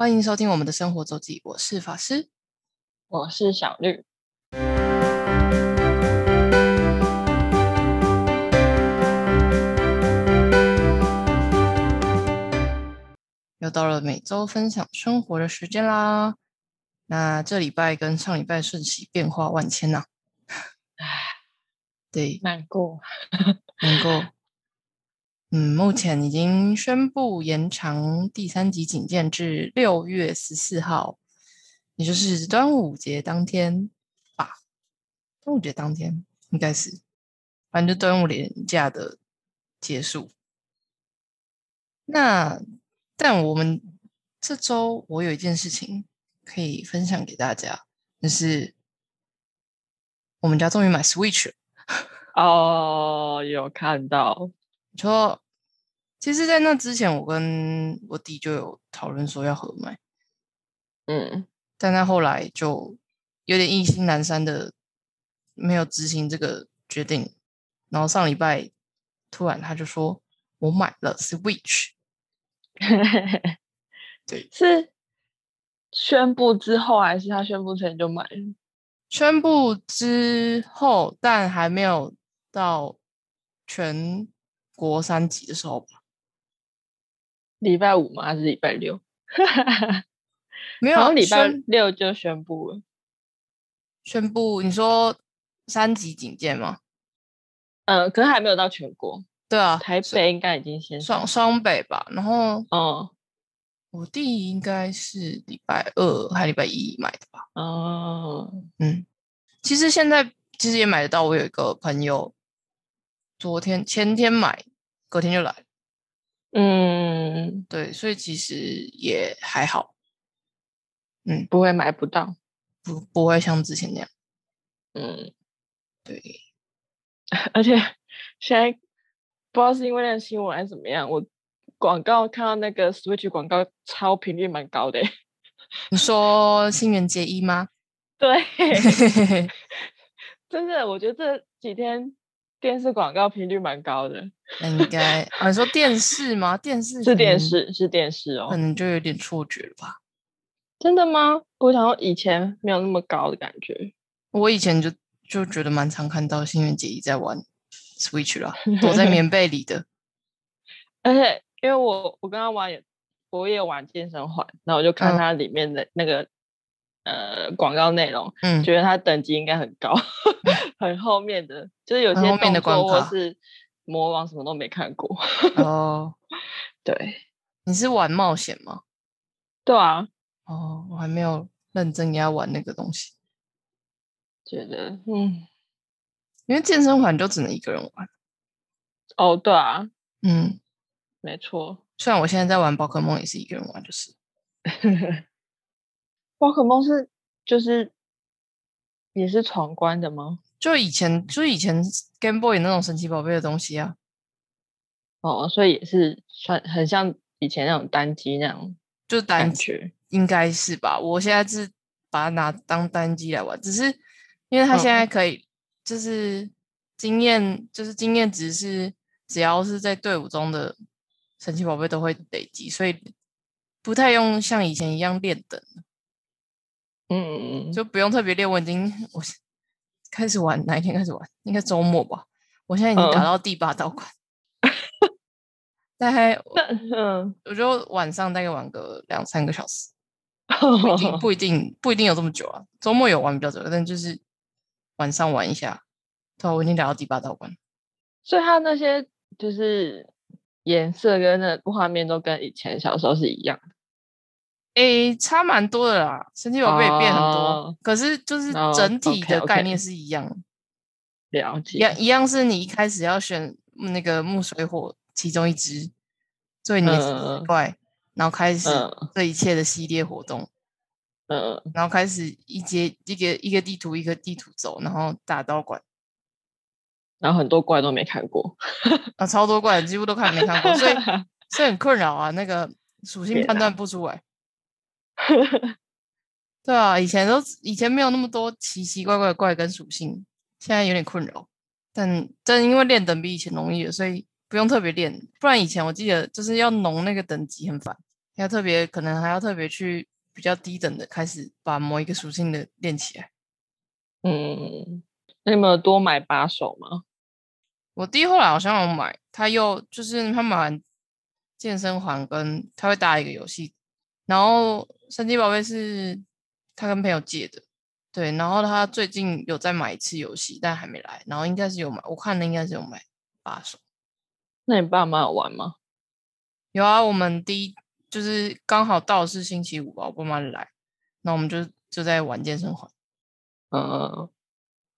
欢迎收听我们的生活周记，我是法师。我是小绿。又到了每周分享生活的时间啦。那这礼拜跟上礼拜瞬息变化万千呐、唉，对，难过。能够，嗯，目前已经宣布延长第三级警戒至六月十四号，也就是端午节当天吧。端午节当天应该是，反正就端午连假的结束。那但我们这周我有一件事情可以分享给大家，就是我们家终于买 Switch 了。哦，有看到。说，其实，在那之前，我跟我弟就有讨论说要合买，嗯，但他后来就有点意兴阑珊的，没有执行这个决定。然后上礼拜突然他就说：“我买了 Switch。对，是宣布之后，还是他宣布前就买了？”宣布之后，但还没有到全国三级的时候吧？礼拜五吗？还是礼拜六？没有礼拜六就宣布了。宣布，你说三级警戒吗？嗯，可是还没有到全国，对啊，台北应该已经先双上。双北吧，然后哦我弟应该是礼拜二还礼拜一买的吧。哦，嗯，其实现在其实也买得到。我有一个朋友，昨天前天买，隔天就来。嗯，对，所以其实也还好，嗯不会买不到。不不会像之前那样。嗯，对，而且现在不知道是因为那个新闻还是怎么样，我广告看到那个 Switch 广告超频率蛮高的欸。你说新垣结衣吗？对，真的，我觉得这几天电视广告频率蛮高的，那应该啊，你说电视吗？电视是电视，是电视哦可。能就有点错觉了吧。真的吗？我想说以前没有那么高的感觉。我以前就就觉得蛮常看到新垣结衣在玩 Switch 啦，躲在棉被里的。而且因为我我跟他玩也，我也玩健身环，然后我就看嗯它里面的那个、呃广告内容，嗯，觉得它等级应该很高，很后面的，就是有些很后面的动作关卡或是魔王什么都没看过。哦，对你是玩冒险吗？对啊，哦，我还没有认真要玩那个东西，觉得嗯因为健身环就只能一个人玩。哦对啊，嗯，没错。虽然我现在在玩宝可梦也是一个人玩，就是 宝可梦是就是也是闯关的吗？就以前就以前 Game Boy 那种神奇宝贝的东西啊，哦，所以也是算很像以前那种单机那样就单感觉。应该是吧？我现在是把它拿当单机来玩，只是因为它现在嗯可以，就是经验，就是经验值是只要是在队伍中的神奇宝贝都会累积，所以不太用像以前一样练等，嗯，就不用特别练。我已经我开始玩哪一天开始玩？应该周末吧。我现在已经打嗯到第八道关，大概 嗯，我就晚上大概玩个两三个小时。不一定不一定不一定有这么久啊，周末有玩比较久，但就是晚上玩一下。对啊，我已经打到第八道关，所以它那些就是颜色跟那画面都跟以前小时候是一样的。诶，差蛮多的啦，神奇宝贝也变很多，哦可是就是哦整体的概念是一样的，了解一样一样是你一开始要选那个木水火其中一只，作为你的怪，然后开始嗯这一切的系列活动，嗯，然后开始一阶一个一个地图一个地图走，然后打道馆。然后很多怪都没看过。啊，超多怪，几乎都看没看过，所以 所以很困扰啊。那个属性判断不出来。对啊，以前都以前没有那么多奇奇怪怪的怪跟属性，现在有点困扰。但但因为练等比以前容易了，所以不用特别练。不然以前我记得就是要弄那个等级很烦，要特别可能还要特别去比较低等的开始把某一个属性的练起来。嗯，那你们有多买把手吗？我弟后来好像有买，他又就是他买完健身环跟他会搭一个游戏，然后神奇宝贝是他跟朋友借的，对，然后他最近有再买一次游戏，但还没来，然后应该是有买，我看的应该是有买把手。那你爸妈有玩吗？有啊，我们第一就是刚好到是星期五吧，我爸妈来，那我们就就在玩健身环。嗯，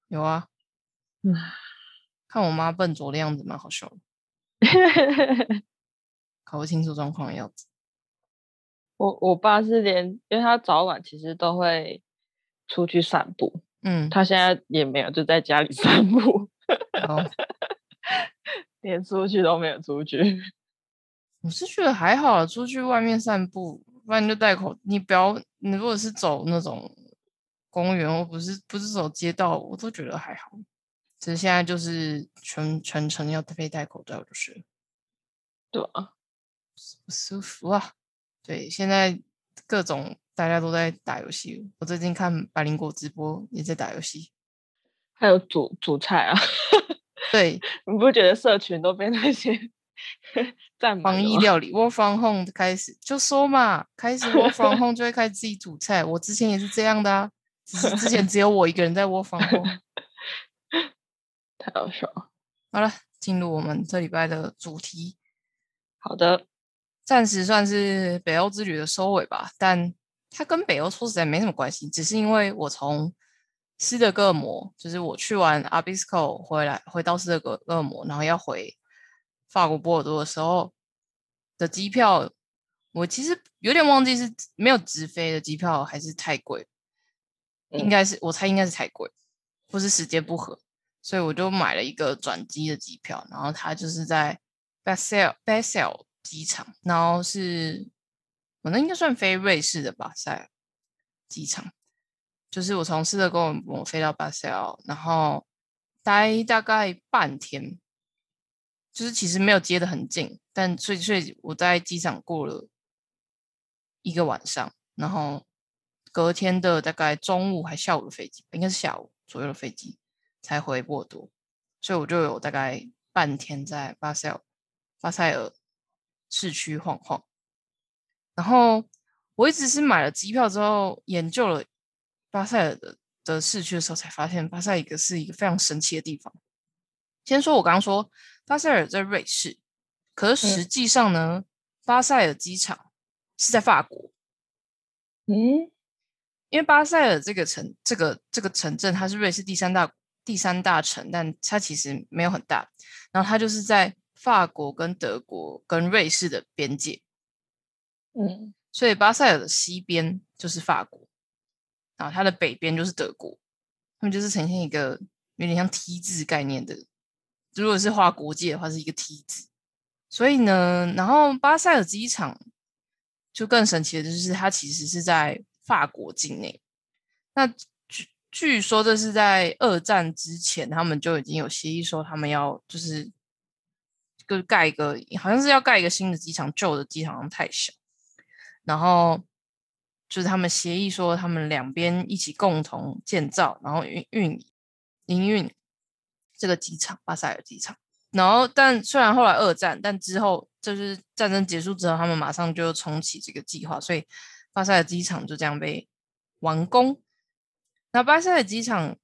有啊，嗯看我妈笨拙的样子，蛮好笑的，搞不清楚状况的样子。我我爸是连，因为他早晚其实都会出去散步，嗯，他现在也没有，就在家里散步，哦，连出去都没有出去。我是觉得还好，出去外面散步，不然就戴口。你不要，你如果是走那种公园，我不是不是走街道，我都觉得还好。只是现在就是全全程要非戴口罩，就是了对啊，不舒服啊。对，现在各种大家都在打游戏，我最近看百灵果直播也在打游戏。还有煮煮菜啊，对，你不觉得社群都被那些 占满防疫料理 work from home 开始就说嘛，开始 work from home 就会开始自己煮菜。我之前也是这样的啊，只是之前只有我一个人在 work from home。太好笑了。好了，进入我们这礼拜的主题，好的，暂时算是北欧之旅的收尾吧。但它跟北欧说实在没什么关系，只是因为我从斯德哥尔摩，就是我去完 Abisko 回来，回到斯德哥尔摩，然后要回法国波尔多的时候的机票，我其实有点忘记是没有直飞的机票还是太贵，应嗯该是我猜应该是太贵，或是时间不合。所以我就买了一个转机的机票，然后它就是在 Basel Basel 机场，然后是我那应该算飞瑞士的巴塞尔机场，就是我从斯德哥尔摩飞到巴塞尔，然后待大概半天，就是其实没有接的很近，但所以所以我在机场过了一个晚上，然后隔天的大概中午还下午的飞机，应该是下午左右的飞机。才回波多，所以我就有大概半天在巴塞尔巴塞尔市区晃晃。然后我一直是买了机票之后，研究了巴塞尔的的市区的时候，才发现巴塞尔一个是一个非常神奇的地方。先说我刚刚说巴塞尔在瑞士，可是实际上呢，巴塞尔机场是在法国。嗯，因为巴塞尔这个城，这个这个城镇，它是瑞士第三大第三大城，但它其实没有很大。然后它就是在法国跟德国跟瑞士的边界，嗯，所以巴塞尔的西边就是法国，然后它的北边就是德国，他们就是呈现一个有点像 T 字概念的。如果是画国界的话，是一个 T 字。所以呢，然后巴塞尔机场就更神奇的就是，它其实是在法国境内。那据据说这是在二战之前，他们就已经有协议说他们要就是就盖一个，好像是要盖一个新的机场，旧的机场好像太小，然后就是他们协议说他们两边一起共同建造，然后运运营运这个机场巴塞尔机场。然后，但虽然后来二战，但之后就是战争结束之后，他们马上就重启这个计划，所以巴塞尔机场就这样被完工。那巴塞尔机场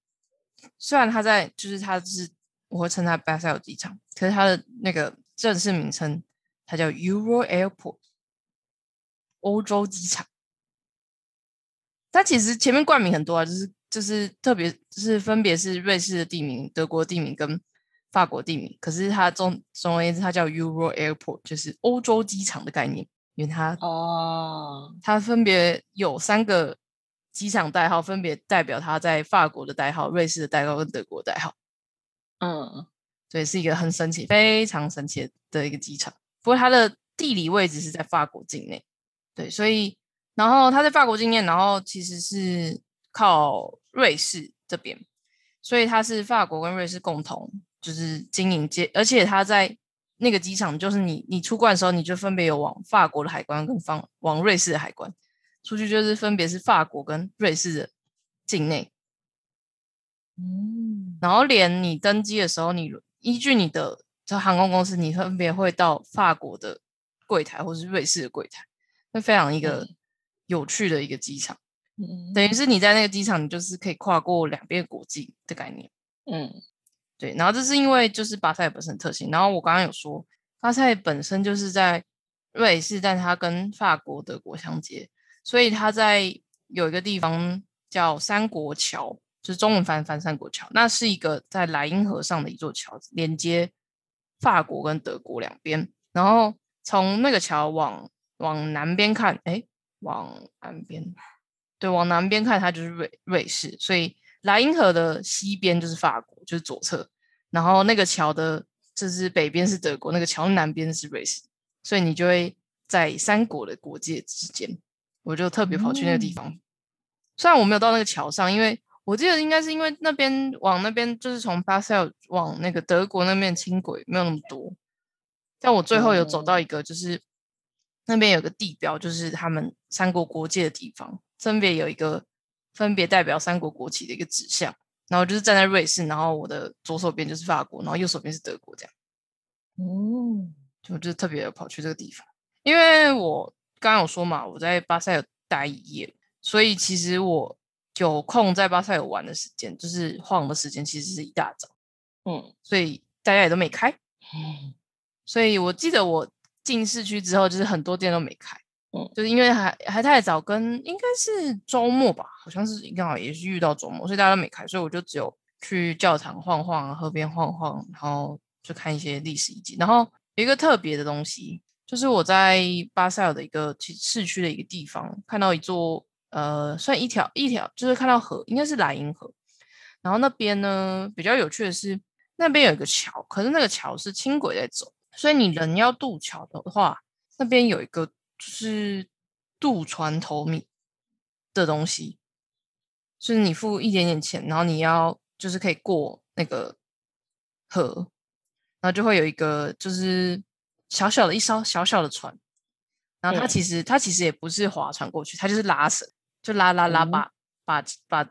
虽然它在，就是它是我会称它巴塞尔机场，可是它的那个正式名称它叫 Euro Airport，欧洲机场。它其实前面冠名很多啊，就是就是特别就是分别是瑞士的地名、德国地名跟法国地名，可是它总总而言之，它叫 Euro Airport，就是欧洲机场的概念，因为它哦，它分别有三个机场代号，分别代表它在法国的代号、瑞士的代号跟德国的代号，嗯，所以是一个很神奇、非常神奇的一个机场。不过它的地理位置是在法国境内，对，所以然后它在法国境内，然后其实是靠瑞士这边，所以它是法国跟瑞士共同就是经营接，而且它在那个机场，就是你你出关的时候，你就分别有往法国的海关跟方往瑞士的海关出去，就是分别是法国跟瑞士的境内。嗯，然后连你登机的时候，你依据你的这航空公司，你分别会到法国的柜台或是瑞士的柜台，那非常一个有趣的一个机场。嗯等于是你在那个机场，你就是可以跨过两边国际的概念。嗯对，然后这是因为就是巴塞本身的特性。然后我刚刚有说，巴塞本身就是在瑞士，但它跟法国、德国相接，所以它在有一个地方叫三国桥，就是中文翻翻三国桥，那是一个在莱茵河上的一座桥，连接法国跟德国两边。然后从那个桥往往南边看，哎，往南边，对，往南边看它就是瑞瑞士，所以莱茵河的西边就是法国，就是左侧，然后那个桥的就是北边是德国，那个桥南边是瑞士，所以你就会在三国的国界之间，我就特别跑去那个地嗯方。虽然我没有到那个桥上，因为我记得应该是因为那边往那边就是从巴塞尔往那个德国那边轻轨没有那么多，但我最后有走到一个就是那边有个地标，就是他们三国国界的地方，分别有一个分别代表三国国旗的一个指向，然后就是站在瑞士，然后我的左手边就是法国，然后右手边是德国，这样嗯就就特别跑去这个地方，因为我刚刚有说嘛，我在巴塞尔待一夜，所以其实我有空在巴塞尔玩的时间，就是晃的时间，其实是一大早，嗯。所以大家也都没开，嗯。所以我记得我进市区之后，就是很多店都没开，嗯。就是因为还还太早，跟应该是周末吧，好像是刚好也是遇到周末，所以大家都没开，所以我就只有去教堂晃晃，河边晃晃，然后就看一些历史遗迹。然后有一个特别的东西，就是我在巴塞尔的一个其市区的一个地方，看到一座呃，算一条一条，就是看到河，应该是莱茵河。然后那边呢，比较有趣的是，那边有一个桥，可是那个桥是轻轨在走，所以你人要渡桥的话，那边有一个就是渡船头米的东西，就是你付一点点钱，然后你要就是可以过那个河，然后就会有一个就是小小的一艘小小的船，然后它嗯其实、它其实也不是划船过去，它就是拉绳，就拉拉拉嗯把、把把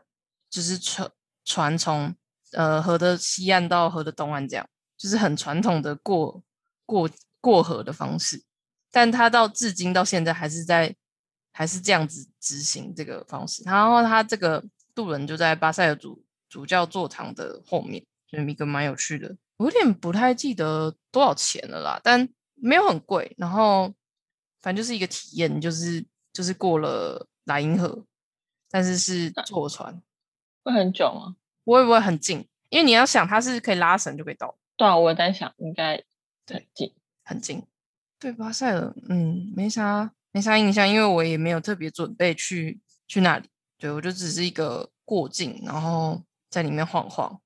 就是船船从呃河的西岸到河的东岸这样，就是很传统的过过过河的方式，但他到至今到现在还是在还是这样子执行这个方式。然后他这个渡轮就在巴塞尔主主教座堂的后面，就是一个蛮有趣的。我有点不太记得多少钱了啦，但没有很贵。然后反正就是一个体验，就是就是过了莱茵河，但是是坐船，会很久吗？不会不会很近，因为你要想它是可以拉绳就可以到，对啊，我在想应该很近。很近。对巴塞尔，嗯，没啥没啥印象，因为我也没有特别准备去去那里。对我就只是一个过境，然后在里面晃晃。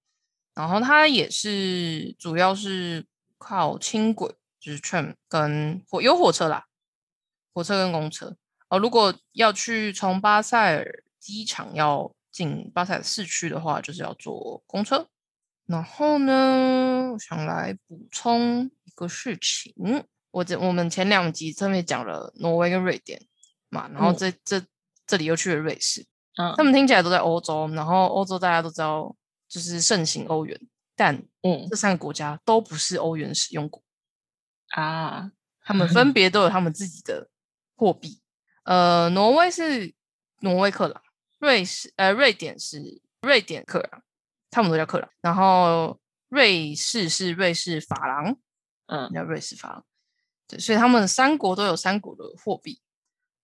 然后它也是主要是靠轻轨，就是 tram 跟火有火车啦，火车跟公车。哦，如果要去从巴塞尔机场要进巴塞尔市区的话，就是要坐公车。然后呢，我想来补充一个事情，我这我们前两集特别讲了挪威跟瑞典嘛，然后嗯。这、这这里又去了瑞士，嗯。他们听起来都在欧洲，然后欧洲大家都知道就是盛行欧元，但嗯。这三个国家都不是欧元使用国，啊，他们分别都有他们自己的货币。呃，挪威是挪威克朗，瑞士呃瑞典是瑞典克朗，他们都叫克朗。然后瑞士是瑞士法郎，嗯叫瑞士法郎。对，所以他们三国都有三国的货币。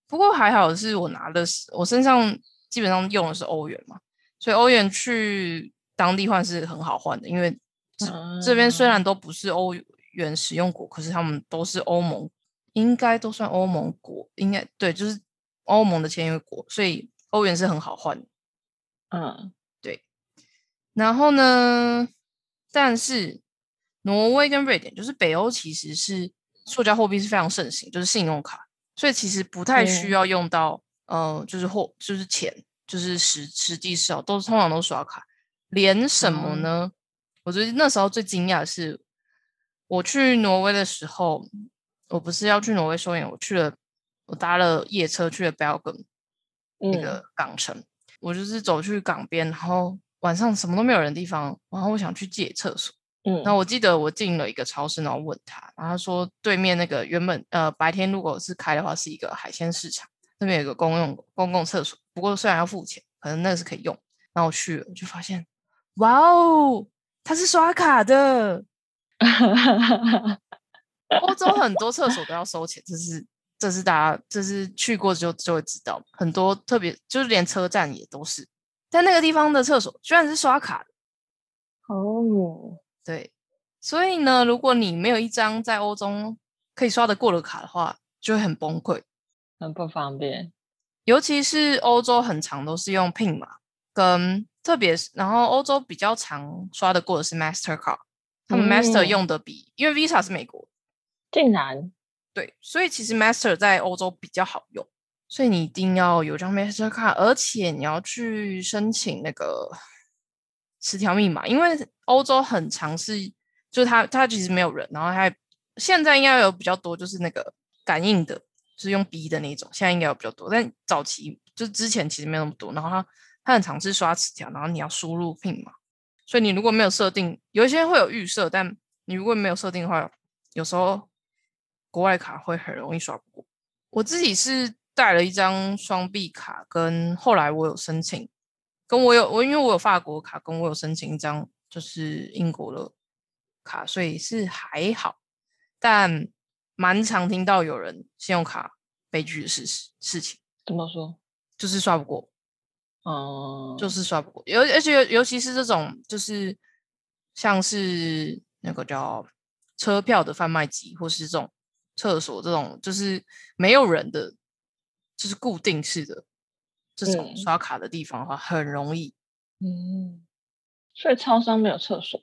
不过还好是我拿的是我身上基本上用的是欧元嘛，所以欧元去当地换是很好换的，因为这这边虽然都不是欧元使用国，可是他们都是欧盟，应该都算欧盟国，应该对，就是欧盟的签约国，所以欧元是很好换的。嗯然后呢，但是挪威跟瑞典，就是北欧，其实是塑胶货币是非常盛行，就是信用卡，所以其实不太需嗯要用到，呃，就是货，就是钱，就是实实际是哦，都通常都刷卡。连什么哦呢？我觉得那时候最惊讶的是，我去挪威的时候，我不是要去挪威收演，我去了，我搭了夜车去了 Belgium 那嗯个港城，我就是走去港边，然后晚上什么都没有人的地方，然后我想去借厕所。嗯，然后我记得我进了一个超市，然后问他，然后他说对面那个原本呃白天如果是开的话是一个海鲜市场，那边有个公用公共厕所，不过虽然要付钱，可能那个是可以用。然后我去了，就发现，哇哦，他是刷卡的。欧洲很多厕所都要收钱，这是这是大家这是去过就就会知道，很多特别就是连车站也都是，但那个地方的厕所居然是刷卡的。哦，对，所以呢，如果你没有一张在欧洲可以刷得过的卡的话，就会很崩溃。很不方便。尤其是欧洲很长都是用 PIN 码，跟特别是然后欧洲比较常刷得过的是 Mastercard，他们 Master 嗯用的比、因为 Visa 是美国，竟然，对，所以其实 Master 在欧洲比较好用，所以你一定要有张 Master 卡而且你要去申请那个磁条密码，因为欧洲很常是，就是它它其实没有人，然后它现在应该有比较多，就是那个感应的，就是用逼的那种，现在应该有比较多，但早期就之前其实没有那么多，然后它它很尝试刷磁条，然后你要输入 PIN 码，所以你如果没有设定，有一些会有预设，但你如果没有设定的话，有时候国外卡会很容易刷不过。我自己是带了一张双币卡，跟后来我有申请，跟我有我因为我有法国卡，跟我有申请一张就是英国的卡，所以是还好，但蛮常听到有人信用卡悲剧的事实事情，怎么说？就是刷不过，嗯，就是刷不过，尤而且尤尤其是这种就是像是那个叫车票的贩卖机，或是这种厕所这种就是没有人的，就是固定式的这种嗯刷卡的地方的话，很容易。嗯，所以超商没有厕所。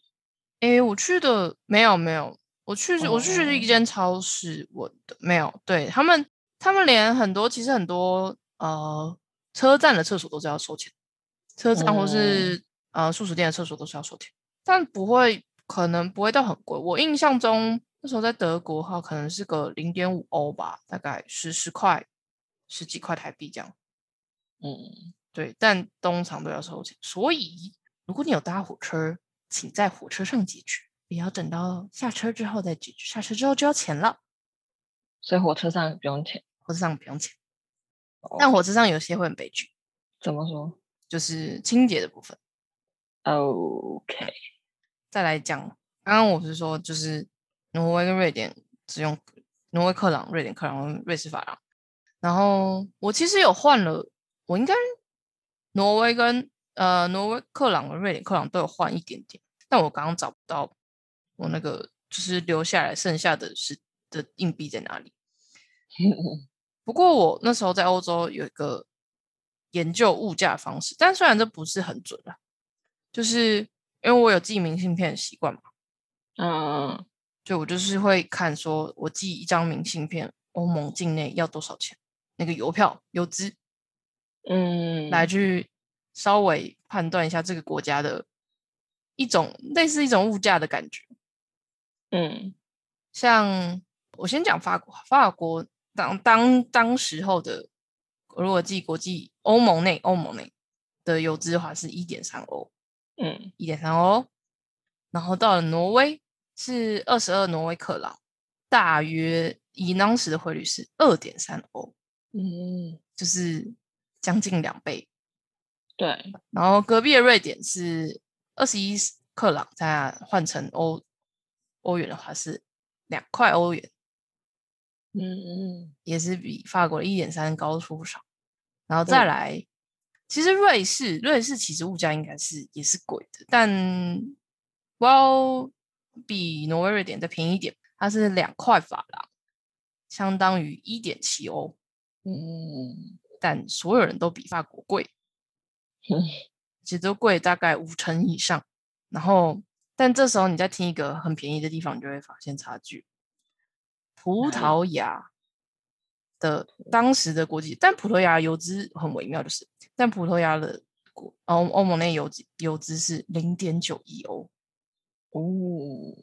诶，我去的没有没有，我去是我去是一哦间超市我的，没有。对他们，他们连很多其实很多呃车站的厕所都是要收钱，车站或是、呃素食店的厕所都是要收钱，但不会可能不会到很贵。我印象中那时候在德国哈，可能是个零点五欧吧，大概十十块十几块台币这样。嗯，对，但通常都要收钱，所以如果你有搭火车，请在火车上解决，不要等到下车之后再解决，下车之后就要钱了。所以火车上不用钱。火车上不用钱，但哦火车上有些会很悲剧，怎么说就是清洁的部分。？OK，再来讲，刚刚我不是说就是挪威跟瑞典只用挪威克朗、瑞典克朗、跟瑞士法郎，然后我其实有换了，我应该挪威跟呃挪威克朗跟瑞典克朗都有换一点点，但我刚刚找不到我那个就是留下来剩下的是的硬币在哪里。不过我那时候在欧洲有一个研究物价方式，但虽然这不是很准啦，就是因为我有寄明信片的习惯嘛，嗯，就我就是会看说我寄一张明信片，欧盟境内要多少钱，那个邮票邮资嗯，来去稍微判断一下这个国家的一种类似一种物价的感觉。嗯。像我先讲法国，法国当当当时候的，如果寄国际欧盟内欧盟内的邮资的话是一点三欧，嗯。一点三欧，然后到了挪威是二十二挪威克朗，大约以当时的汇率是二点三欧，嗯，就是将近两倍。对，然后隔壁的瑞典是二十一克朗，再换成欧欧元的话是两块欧元。嗯嗯也是比法国的一点三高出不少。然后再嗯来，其实瑞士，瑞士其实物价应该是也是贵的，但 well 比挪威、瑞典再便宜一点，它是两块法郎，相当于一点七欧，嗯但所有人都比法国贵，嗯其实都贵大概五成以上。然后，但这时候你再听一个很便宜的地方，你就会发现差距。葡萄牙的当时的国际，但葡萄牙油资很微妙，就是，但葡萄牙的国欧欧盟内油资邮资是零点九一欧，哦，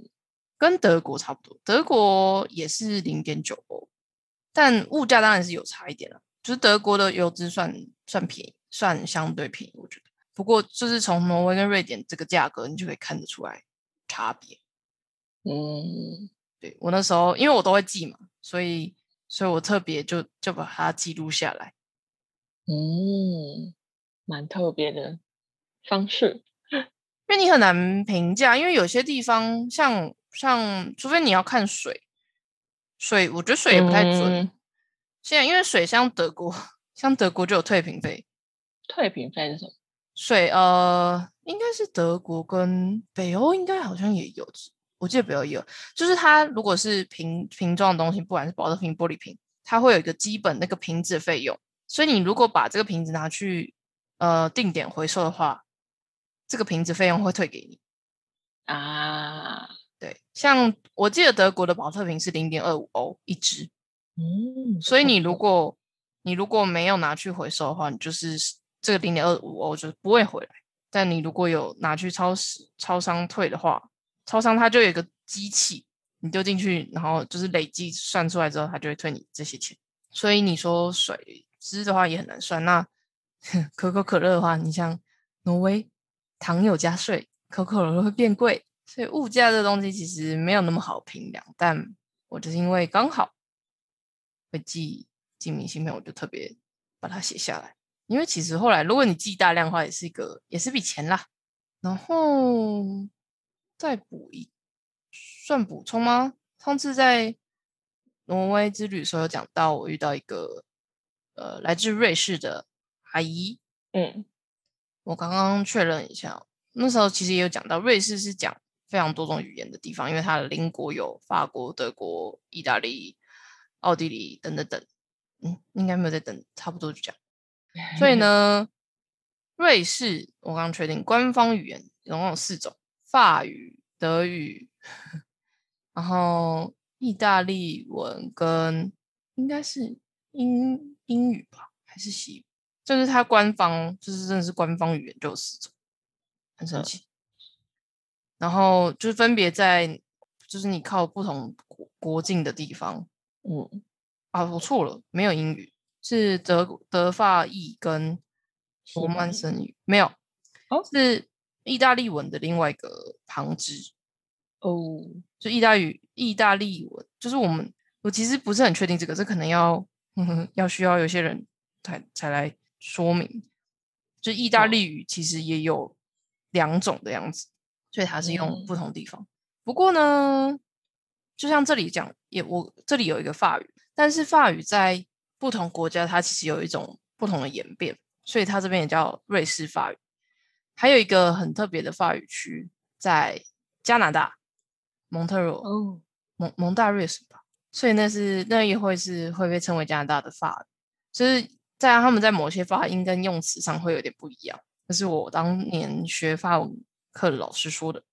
跟德国差不多，德国也是零点九欧，但物价当然是有差一点了。就是德国的油资算算便宜，算相对便宜，我觉得。不过就是从挪威跟瑞典这个价格，你就可以看得出来差别。嗯，对我那时候，因为我都会记嘛，所以所以我特别就就把它记录下来。嗯，蛮特别的方式。因为你很难评价，因为有些地方像像，除非你要看水，水我觉得水也不太准。现在因为水像德国，像德国就有退瓶费。退瓶费是什么？水呃，应该是德国跟北欧应该好像也有，我记得北欧也有，就是它如果是瓶瓶装的东西，不管是保特瓶、玻璃瓶，它会有一个基本那个瓶子的费用。所以你如果把这个瓶子拿去呃定点回收的话，这个瓶子费用会退给你啊。对，像我记得德国的保特瓶是零点二五欧一支，嗯，所以你如果你如果没有拿去回收的话，你就是这个零点二五欧就不会回来。但你如果有拿去超市超商退的话，超商它就有一个机器，你丢进去，然后就是累计算出来之后，它就会退你这些钱。所以你说水。吃的话也很难算。那 可口可乐的话，你像挪威，糖有加税，可口可乐会变贵，所以物价这东西其实没有那么好评量。但我就是因为刚好会记记明信片，我就特别把它写下来。因为其实后来如果你记大量的话，也是一个也是笔钱啦。然后再补一算补充吗？上次在挪威之旅时候有讲到，我遇到一个。呃，来自瑞士的阿姨，嗯，我刚刚确认一下，那时候其实也有讲到，瑞士是讲非常多种语言的地方，因为它的邻国有法国、德国、意大利、奥地利等等等，嗯，应该没有在等，差不多就这样。所以呢，瑞士我刚刚确定官方语言总共有四种：法语、德语，然后意大利文跟应该是英。英语吧，还是西语？就是它官方，就是真的是官方语言，就有四种，很神奇。然后就是分别在，就是你靠不同国国境的地方，嗯，啊，我错了，没有英语，是德德法意跟罗曼森语，没有，哦，是意大利文的另外一个旁支，哦，就意大语意大利文，就是我们，我其实不是很确定这个，这可能要。要需要有些人才才来说明，就意大利语其实也有两种的样子，所以它是用不同地方。不过呢，就像这里讲，也我这里有一个法语，但是法语在不同国家它其实有一种不同的演变，所以它这边也叫瑞士法语。还有一个很特别的法语区在加拿大蒙特罗哦，蒙蒙大瑞士吧。所以那是那也会是会被称为加拿大的法，就是在他们在某些发音跟用词上会有点不一样。这是我当年学法文课的老师说的。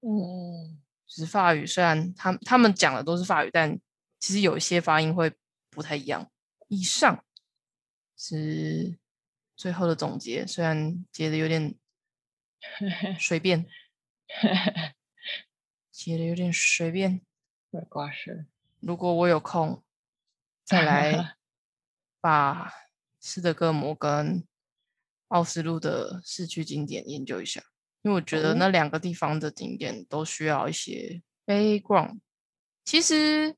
嗯，就是法语虽然他他们讲的都是法语，但其实有一些发音会不太一样。以上是最后的总结，虽然结的 有点随便，结的有点随便，没关系。如果我有空，再来把斯德哥尔摩跟奥斯陆的市区景点研究一下，因为我觉得那两个地方的景点都需要一些 background。其实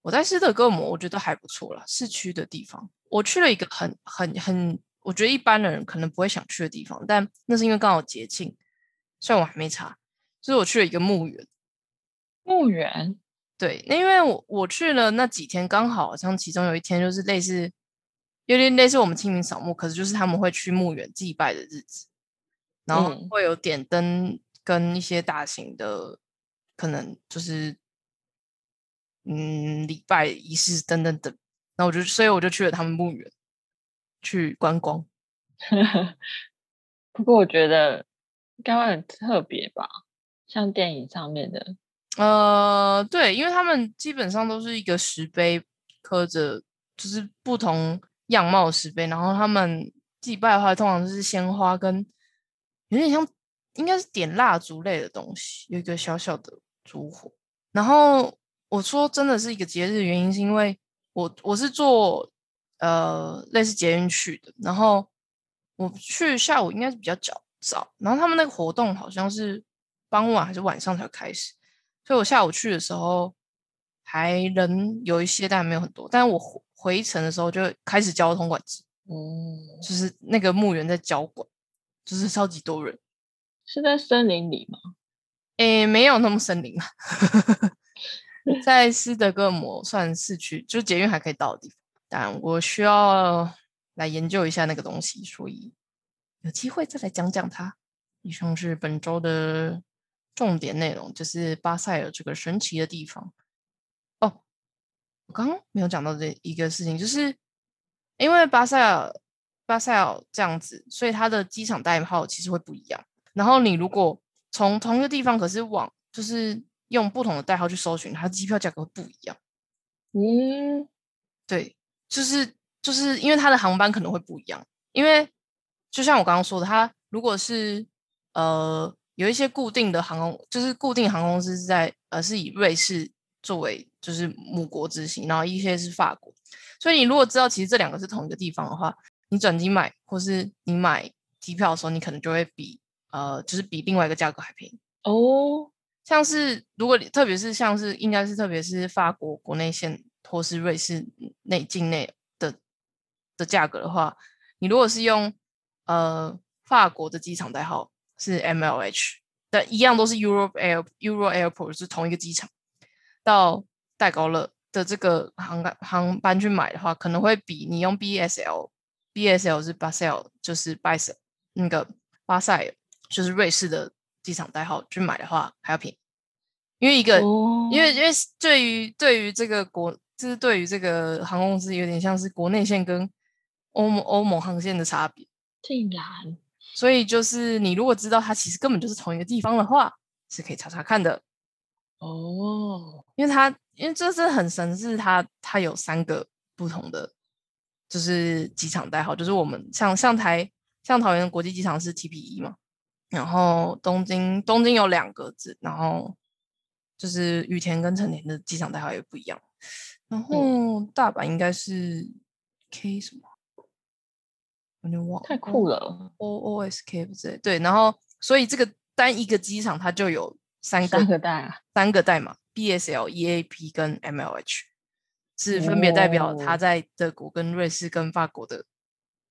我在斯德哥尔摩，我觉得还不错啦，市区的地方。我去了一个很很很，我觉得一般的人可能不会想去的地方，但那是因为刚好节庆，虽然我还没查，就是我去了一个墓园。墓园。对，那因为我我去了那几天，刚好好像其中有一天就是类似，有点类似我们清明扫墓，可是就是他们会去墓园祭拜的日子，然后会有点灯跟一些大型的，可能就是嗯礼拜仪式等等等，然后我就所以我就去了他们墓园去观光。不过我觉得应该会很特别吧，像电影上面的。呃，对，因为他们基本上都是一个石碑，刻着就是不同样貌的石碑，然后他们祭拜的话，通常都是鲜花跟有点像，应该是点蜡烛类的东西，有一个小小的烛火。然后我说真的是一个节日的原因，是因为我我是坐呃类似捷运去的，然后我去下午应该是比较早早，然后他们那个活动好像是傍晚还是晚上才开始，所以我下午去的时候还人有一些，但没有很多。但是我回回程的时候就开始交通管制，嗯，就是那个墓园在交管，就是超级多人。是在森林里吗？诶，没有那么森林啊，在斯德哥尔摩算市区，就捷运还可以到的地方。但我需要来研究一下那个东西，所以有机会再来讲讲它。以上是本周的重点内容，就是巴塞尔这个神奇的地方。哦，我刚刚没有讲到这一个事情，就是因为巴塞尔巴塞尔这样子，所以它的机场代号其实会不一样。然后你如果从同一个地方，可是往就是用不同的代号去搜寻，它机票价格会不一样。嗯，对，就是就是因为它的航班可能会不一样，因为就像我刚刚说的，它如果是呃有一些固定的航空，就是固定航空公司是在呃是以瑞士作为就是母国之行，然后一些是法国，所以你如果知道其实这两个是同一个地方的话，你转机买或是你买机票的时候，你可能就会比呃就是比另外一个价格还便宜。哦，像是如果你特别是像是应该是特别是法国国内线或是瑞士内境内的的价格的话，你如果是用呃法国的机场代号是 MLH 但，一样都是 Europe Air Euro Airport 是同一个机场，到戴高乐的这个航班航班去买的话，可能会比你用 BSL BSL 是巴塞尔就是巴塞那个巴塞尔就是瑞士的。机场代号去买的话还要便宜，因为一个，因为因为对于对于这个国，就是对于这个航空公司有点像是国内线跟欧盟欧盟航线的差别。竟然，所以就是你如果知道它其实根本就是同一个地方的话，是可以查查看的。哦，因为它因为这是很神，是它它有三个不同的就是机场代号，就是我们像像台像桃园国际机场是 TPE 嘛。然后东京东京有两个字，然后就是羽田跟成田的机场代号也不一样。然后大阪应该是 K 什么，我就忘太酷了，O O S K 不对，对。然后所以这个单一个机场它就有三三个代啊，三个代码 B S L E A P 跟 M L H 是分别代表他在德国跟瑞士跟法国的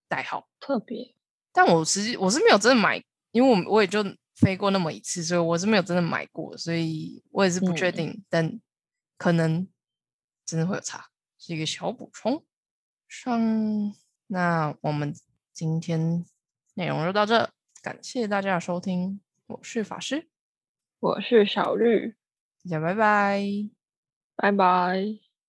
代号。特别，但我实际我是没有真的买。因为我我也就飞过那么一次，所以我是没有真的买过，所以我也是不确定，但可能真的会有差，是一个小补充。上，那我们今天内容就到这，感谢大家的收听，我是法师，我是小绿，大家拜拜，拜拜。